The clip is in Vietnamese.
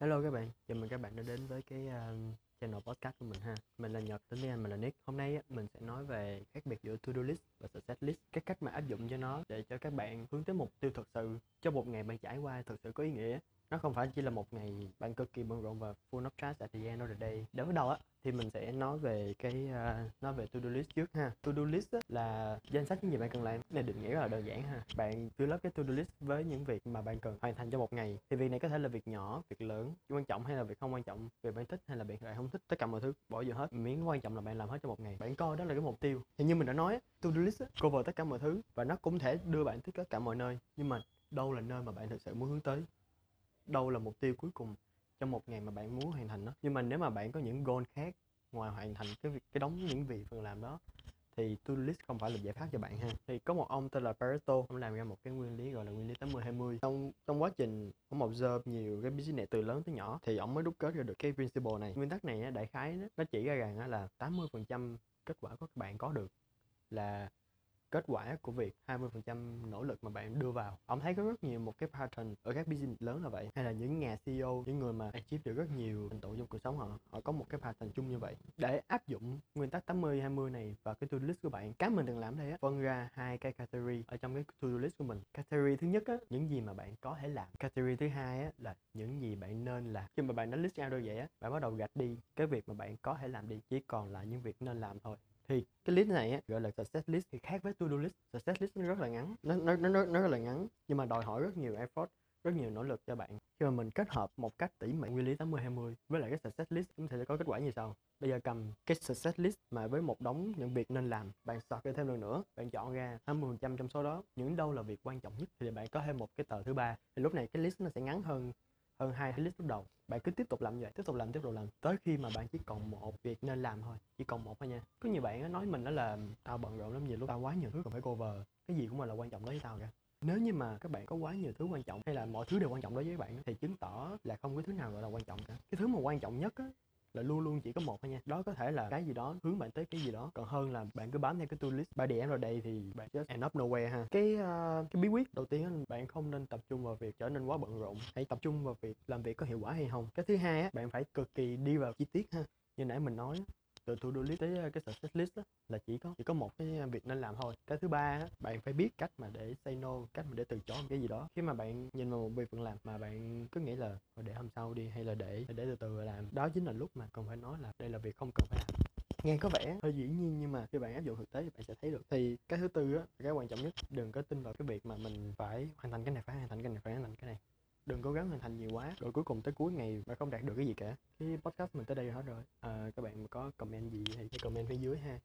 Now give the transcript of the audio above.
Hello các bạn, chào mừng các bạn đã đến với cái uh, channel podcast của mình ha. Mình là Nhật, tính với Anh mình là Nick. Hôm nay á, mình sẽ nói về khác biệt giữa to-do list và success list các cách mà áp dụng cho nó để cho các bạn hướng tới mục tiêu thật sự. Cho một ngày bạn trải qua thực sự có ý nghĩa. Nó không phải chỉ là một ngày bạn cực kỳ bận rộn và full of stress at the end of the day. Để bắt đầu á, thì mình sẽ nói về cái uh, nói về to do list trước ha. To do list á, là danh sách những gì bạn cần làm. Này định nghĩa rất là đơn giản ha. Bạn fill up cái to do list với những việc mà bạn cần hoàn thành trong một ngày. Thì việc này có thể là việc nhỏ việc lớn quan trọng hay là việc không quan trọng việc bạn thích hay là việc bạn không thích tất cả mọi thứ bỏ vô hết. Miễn quan trọng là bạn làm hết trong một ngày. Bạn coi đó là cái mục tiêu. Thì như mình đã nói to do list á, cover tất cả mọi thứ và nó cũng thể đưa bạn tới tất cả mọi nơi. Nhưng mà đâu là nơi mà bạn thực sự muốn hướng tới. Đâu là mục tiêu cuối cùng trong một ngày mà bạn muốn hoàn thành nó. Nhưng mà nếu mà bạn có những goal khác ngoài hoàn thành cái việc, cái đóng những việc cần làm đó, thì to list không phải là giải pháp cho bạn ha. Thì có một ông tên là Pareto, ông làm ra một cái nguyên lý gọi là nguyên lý 80 20 trong trong quá trình ông observe nhiều cái business từ lớn tới nhỏ, thì ông mới đúc kết ra được cái principle này. Nguyên tắc này đại khái nó chỉ ra rằng là 80 phần trăm kết quả của các bạn có được là kết quả của việc 20% nỗ lực mà bạn đưa vào. Ông thấy có rất nhiều một cái pattern ở các business lớn là vậy, hay là những nhà CEO những người mà achieve được rất nhiều thành tựu trong cuộc sống, họ họ có một cái pattern chung như vậy. Để áp dụng nguyên tắc 80 20 này vào cái to do list của bạn, cái mình từng làm đây á, phân ra hai cái category ở trong cái to do list của mình. Category thứ nhất á, những gì mà bạn có thể làm. Category thứ hai á, là những gì bạn nên làm. Khi mà bạn đã list out rồi vậy á, bạn bắt đầu gạch đi cái việc mà bạn có thể làm đi, chỉ còn là những việc nên làm thôi thì cái list này á, gọi là success list thì khác với to do list. Success list nó rất là ngắn nó nó nó nó rất là ngắn nhưng mà đòi hỏi rất nhiều effort rất nhiều nỗ lực cho bạn. Khi mà mình kết hợp một cách tỉ mỉ nguyên lý 80 20 với lại cái success list chúng ta sẽ có kết quả như sau. Bây giờ cầm cái success list mà với một đống những việc nên làm bạn sort ra thêm lần nữa bạn chọn ra 20% trong số đó. Những đâu là việc quan trọng nhất thì bạn có thêm một cái tờ thứ ba. Thì lúc này cái list nó sẽ ngắn hơn hơn hai lít lúc đầu. Bạn cứ tiếp tục làm vậy, tiếp tục làm, tiếp tục làm. Tới khi mà bạn chỉ còn một việc nên làm thôi, chỉ còn một thôi nha. Có nhiều bạn nói mình đó là, tao bận rộn lắm, nhiều lúc tao quá nhiều thứ còn phải cover. Cái gì cũng là quan trọng đối với tao cả. Nếu như mà các bạn có quá nhiều thứ quan trọng, hay là mọi thứ đều quan trọng đối với bạn thì chứng tỏ là không có thứ nào gọi là quan trọng cả. Cái thứ mà quan trọng nhất á là luôn luôn chỉ có một thôi nha. Đó có thể là cái gì đó hướng bạn tới cái gì đó. Còn hơn là bạn cứ bám theo cái to list. Ba điểm rồi đây thì bạn just end up nowhere ha. Cái uh, cái bí quyết đầu tiên là bạn không nên tập trung vào việc trở nên quá bận rộn. Hãy tập trung vào việc làm việc có hiệu quả hay không. Cái thứ hai á bạn phải cực kỳ đi vào chi tiết ha. Như nãy mình nói từ to do list tới ờ, cái success list đó, là chỉ có chỉ có một cái ờ, việc nên làm thôi. Cái thứ ba á, bạn phải biết cách mà để say no cách mà để từ chối một cái gì đó. Khi mà bạn nhìn vào một việc cần làm mà bạn cứ nghĩ là để hôm sau đi hay là để để từ từ làm đó chính là lúc mà cần phải nói là đây là việc không cần phải làm nghe có vẻ hơi dĩ nhiên nhưng mà khi bạn áp dụng thực tế thì bạn sẽ thấy được. Thì cái thứ tư á cái quan trọng nhất đừng có tin vào cái việc mà mình phải hoàn thành cái này phải hoàn thành cái này phải hoàn thành cái này đừng cố gắng hình thành nhiều quá. Rồi cuối cùng tới cuối ngày mà không đạt được cái gì cả. Cái podcast mình tới đây hết rồi. À, các bạn có comment gì thì comment phía dưới ha.